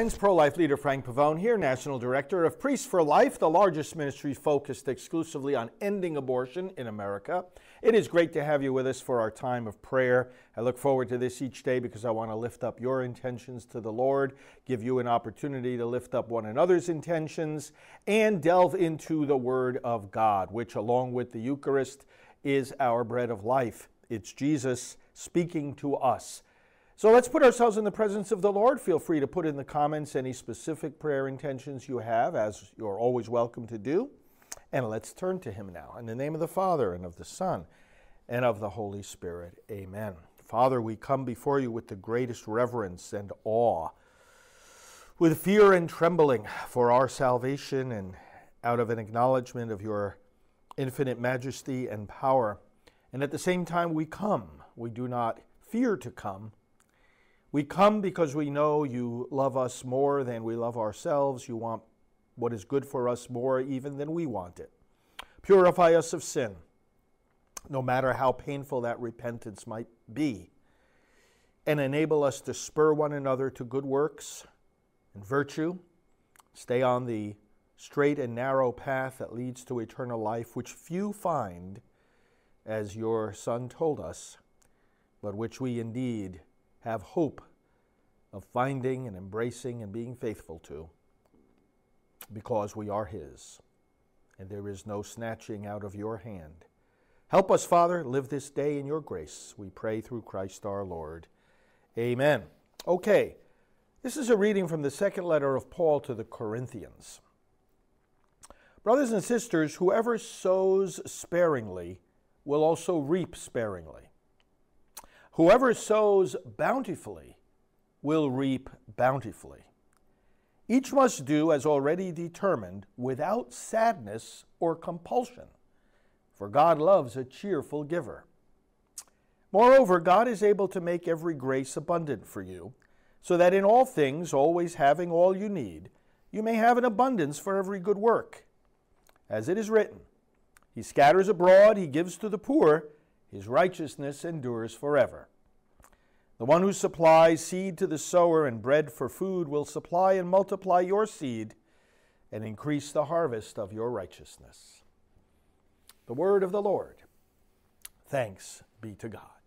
Friends. Pro life leader Frank Pavone here, National Director of Priests for Life, the largest ministry focused exclusively on ending abortion in America. It is great to have you with us for our time of prayer. I look forward to this each day because I want to lift up your intentions to the Lord, give you an opportunity to lift up one another's intentions, and delve into the Word of God, which, along with the Eucharist, is our bread of life. It's Jesus speaking to us. So let's put ourselves in the presence of the Lord. Feel free to put in the comments any specific prayer intentions you have, as you're always welcome to do. And let's turn to Him now. In the name of the Father, and of the Son, and of the Holy Spirit. Amen. Father, we come before you with the greatest reverence and awe, with fear and trembling for our salvation, and out of an acknowledgement of your infinite majesty and power. And at the same time, we come. We do not fear to come. We come because we know you love us more than we love ourselves. You want what is good for us more even than we want it. Purify us of sin, no matter how painful that repentance might be, and enable us to spur one another to good works and virtue, stay on the straight and narrow path that leads to eternal life, which few find, as your Son told us, but which we indeed have hope of finding and embracing and being faithful to because we are His, and there is no snatching out of your hand. Help us, Father, live this day in your grace. We pray through Christ our Lord. Amen. Okay, this is a reading from the second letter of Paul to the Corinthians. Brothers and sisters, whoever sows sparingly will also reap sparingly. Whoever sows bountifully will reap bountifully. Each must do as already determined without sadness or compulsion, for God loves a cheerful giver. Moreover, God is able to make every grace abundant for you, so that in all things, always having all you need, you may have an abundance for every good work. As it is written, He scatters abroad, He gives to the poor, His righteousness endures forever. The one who supplies seed to the sower and bread for food will supply and multiply your seed and increase the harvest of your righteousness. The word of the Lord. Thanks be to God.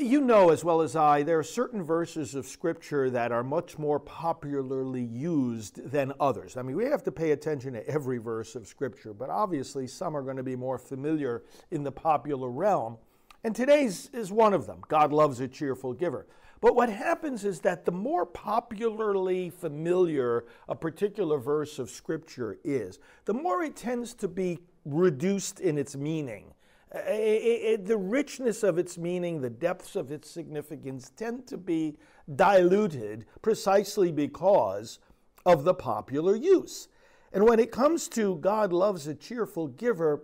You know as well as I, there are certain verses of Scripture that are much more popularly used than others. I mean, we have to pay attention to every verse of Scripture, but obviously some are going to be more familiar in the popular realm. And today's is one of them. God loves a cheerful giver. But what happens is that the more popularly familiar a particular verse of Scripture is, the more it tends to be reduced in its meaning. It, it, the richness of its meaning, the depths of its significance tend to be diluted precisely because of the popular use. And when it comes to God loves a cheerful giver,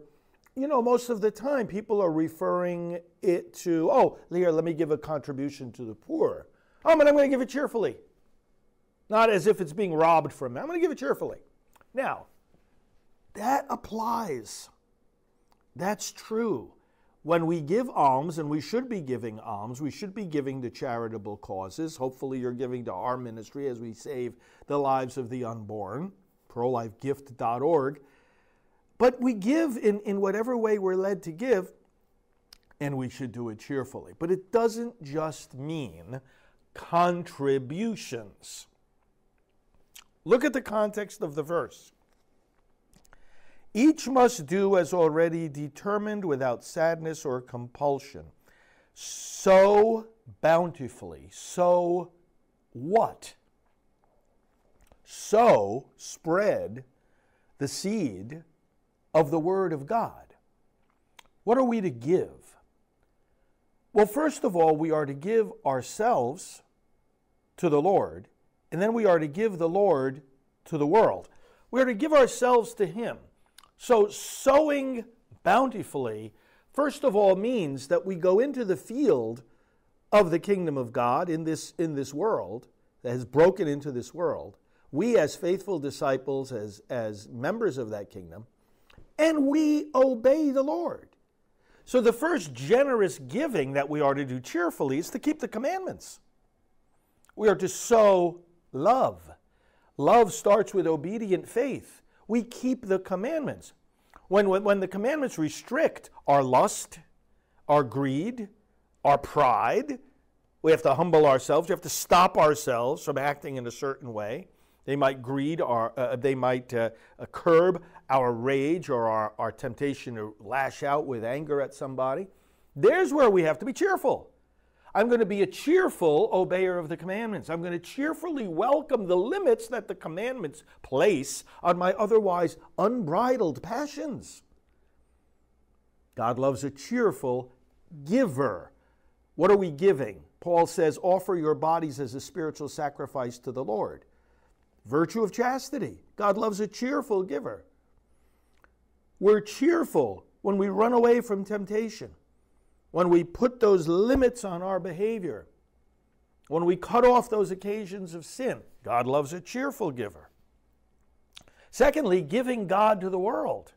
you know, most of the time people are referring it to, oh, here, let me give a contribution to the poor. Oh, but I'm going to give it cheerfully. Not as if it's being robbed from me. I'm going to give it cheerfully. Now, that applies. That's true. When we give alms, and we should be giving alms, we should be giving to charitable causes. Hopefully, you're giving to our ministry as we save the lives of the unborn, prolifegift.org. But we give in, in whatever way we're led to give, and we should do it cheerfully. But it doesn't just mean contributions. Look at the context of the verse. Each must do as already determined without sadness or compulsion. So bountifully. So what? So spread the seed of the Word of God. What are we to give? Well, first of all, we are to give ourselves to the Lord, and then we are to give the Lord to the world. We are to give ourselves to Him. So, sowing bountifully first of all means that we go into the field of the kingdom of God in this, in this world that has broken into this world. We, as faithful disciples, as, as members of that kingdom, and we obey the Lord. So, the first generous giving that we are to do cheerfully is to keep the commandments. We are to sow love. Love starts with obedient faith. We keep the commandments. When, when, when the commandments restrict our lust, our greed, our pride, we have to humble ourselves. We have to stop ourselves from acting in a certain way. They might greed our, uh, they might uh, uh, curb our rage or our, our temptation to lash out with anger at somebody. There's where we have to be cheerful. I'm going to be a cheerful obeyer of the commandments. I'm going to cheerfully welcome the limits that the commandments place on my otherwise unbridled passions. God loves a cheerful giver. What are we giving? Paul says, offer your bodies as a spiritual sacrifice to the Lord. Virtue of chastity. God loves a cheerful giver. We're cheerful when we run away from temptation, when we put those limits on our behavior, when we cut off those occasions of sin. God loves a cheerful giver. Secondly, giving God to the world.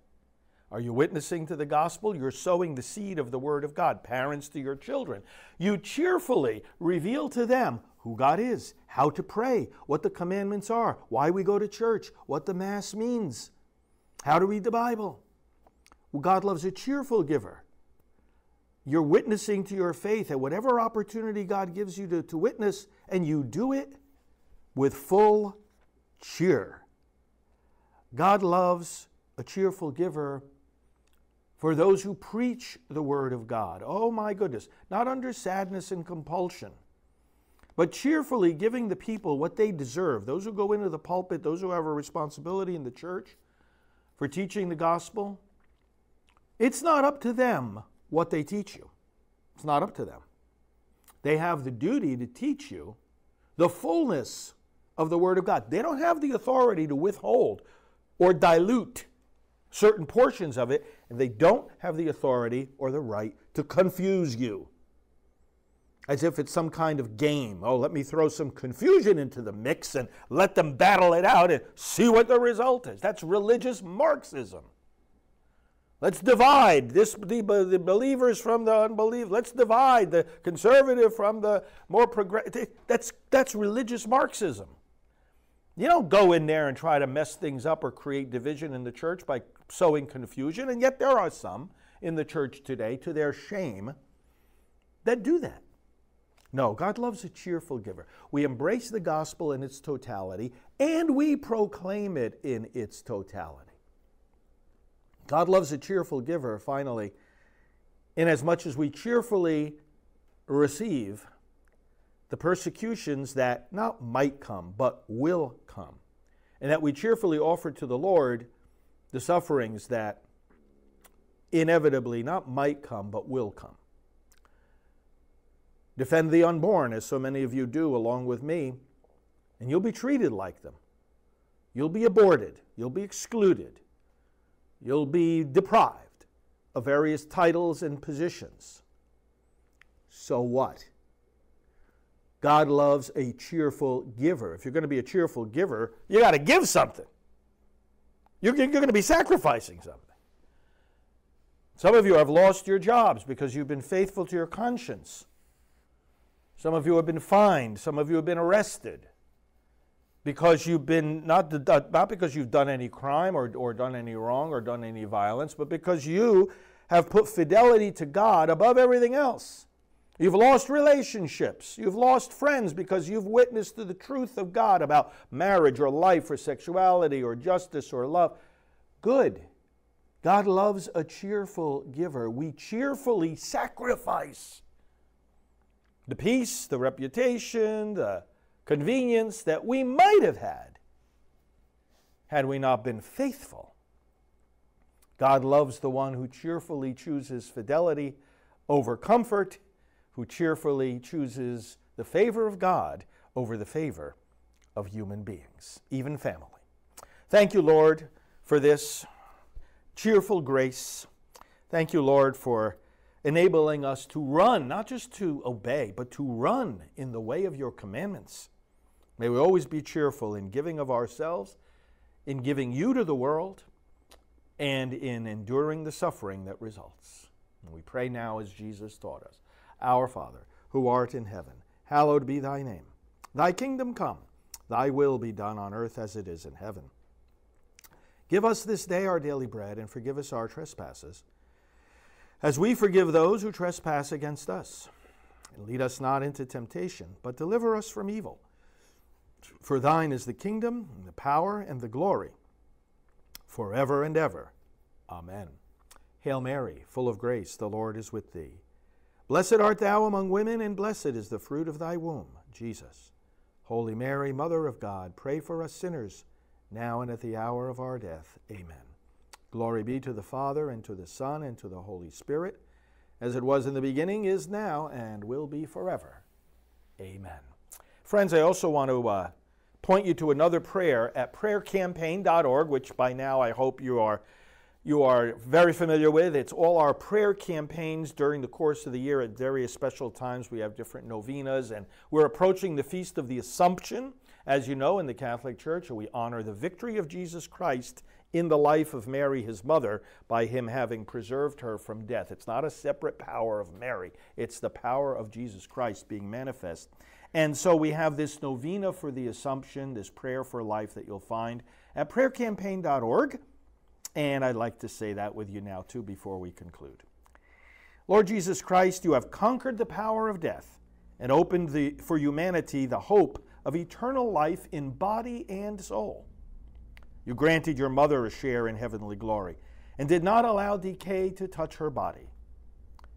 Are you witnessing to the gospel? You're sowing the seed of the Word of God. Parents to your children. You cheerfully reveal to them who God is, how to pray, what the commandments are, why we go to church, what the Mass means, how to read the Bible. Well, God loves a cheerful giver. You're witnessing to your faith at whatever opportunity God gives you to, to witness, and you do it with full cheer. God loves a cheerful giver for those who preach the Word of God. Oh my goodness, not under sadness and compulsion but cheerfully giving the people what they deserve. Those who go into the pulpit, those who have a responsibility in the church for teaching the gospel, it's not up to them what they teach you. It's not up to them. They have the duty to teach you the fullness of the Word of God. They don't have the authority to withhold or dilute certain portions of it, and they don't have the authority or the right to confuse you as if it's some kind of game. Oh, let me throw some confusion into the mix and let them battle it out and see what the result is. That's religious Marxism. Let's divide this, the, the believers from the unbelievers. Let's divide the conservative from the more progressive. That's, that's religious Marxism. You don't go in there and try to mess things up or create division in the church by sowing confusion, and yet there are some in the church today, to their shame, that do that. No, God loves a cheerful giver. We embrace the gospel in its totality and we proclaim it in its totality. God loves a cheerful giver, finally, inasmuch as we cheerfully receive the persecutions that not might come, but will come, and that we cheerfully offer to the Lord the sufferings that inevitably not might come, but will come. Defend the unborn, as so many of you do along with me, and you'll be treated like them. You'll be aborted. You'll be excluded. You'll be deprived of various titles and positions. So what? God loves a cheerful giver. If you're going to be a cheerful giver, you got to give something. You're, you're going to be sacrificing something. Some of you have lost your jobs because you've been faithful to your conscience. Some of you have been fined. Some of you have been arrested because you've been not, not because you've done any crime or, or done any wrong or done any violence, but because you have put fidelity to God above everything else. You've lost relationships. You've lost friends because you've witnessed to the truth of God about marriage or life or sexuality or justice or love. Good. God loves a cheerful giver. We cheerfully sacrifice the peace, the reputation, the convenience that we might have had had we not been faithful. God loves the one who cheerfully chooses fidelity over comfort, who cheerfully chooses the favor of God over the favor of human beings, even family. Thank you, Lord, for this cheerful grace. Thank you, Lord, for enabling us to run, not just to obey, but to run in the way of your commandments. May we always be cheerful in giving of ourselves, in giving you to the world, and in enduring the suffering that results. And we pray now as Jesus taught us Our Father, who art in heaven, hallowed be thy name. Thy kingdom come, thy will be done on earth as it is in heaven. Give us this day our daily bread, and forgive us our trespasses, as we forgive those who trespass against us. And lead us not into temptation, but deliver us from evil. For thine is the kingdom, and the power, and the glory, forever and ever. Amen. Hail Mary, full of grace, the Lord is with thee. Blessed art thou among women, and blessed is the fruit of thy womb, Jesus. Holy Mary, Mother of God, pray for us sinners, now and at the hour of our death. Amen. Glory be to the Father, and to the Son, and to the Holy Spirit, as it was in the beginning, is now, and will be forever. Amen. Friends, I also want to uh, point you to another prayer at prayercampaign.org, which by now I hope you are you are very familiar with. It's all our prayer campaigns during the course of the year at various special times. We have different novenas, and we're approaching the Feast of the Assumption, as you know, in the Catholic Church. We honor the victory of Jesus Christ in the life of Mary, his mother, by him having preserved her from death. It's not a separate power of Mary, it's the power of Jesus Christ being manifest. And so we have this novena for the Assumption, this prayer for life that you'll find at prayercampaign.org. And I'd like to say that with you now, too, before we conclude. Lord Jesus Christ, you have conquered the power of death and opened the, for humanity the hope of eternal life in body and soul. You granted your mother a share in heavenly glory and did not allow decay to touch her body.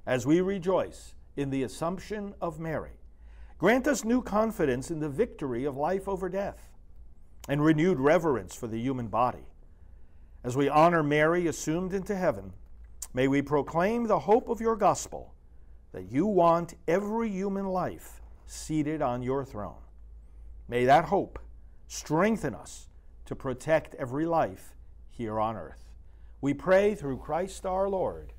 As we rejoice in the Assumption of Mary, grant us new confidence in the victory of life over death and renewed reverence for the human body as we honor Mary assumed into heaven, may we proclaim the hope of your gospel that you want every human life seated on your throne. May that hope strengthen us to protect every life here on earth. We pray through Christ our Lord.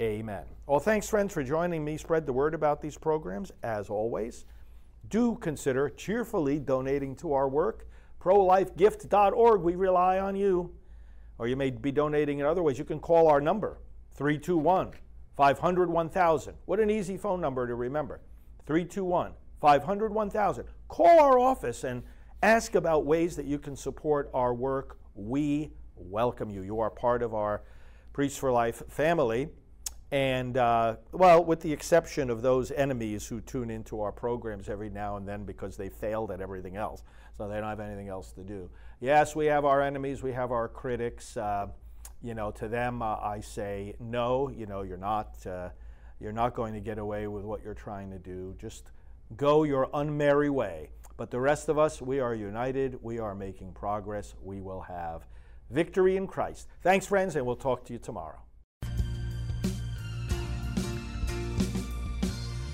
Amen. Well, thanks, friends, for joining me. Spread the word about these programs, as always. Do consider cheerfully donating to our work. ProLifeGift.org, we rely on you or you may be donating in other ways, you can call our number 321 500 1000. What an easy phone number to remember 321 500 1000. Call our office and ask about ways that you can support our work. We welcome you. You are part of our Priests for Life family. And, uh, well, with the exception of those enemies who tune into our programs every now and then because they failed at everything else, so they don't have anything else to do. Yes, we have our enemies, we have our critics. Uh, you know, to them, uh, I say, no, you know, you're not, uh, you're not going to get away with what you're trying to do. Just go your unmerry way. But the rest of us, we are united, we are making progress, we will have victory in Christ. Thanks, friends, and we'll talk to you tomorrow.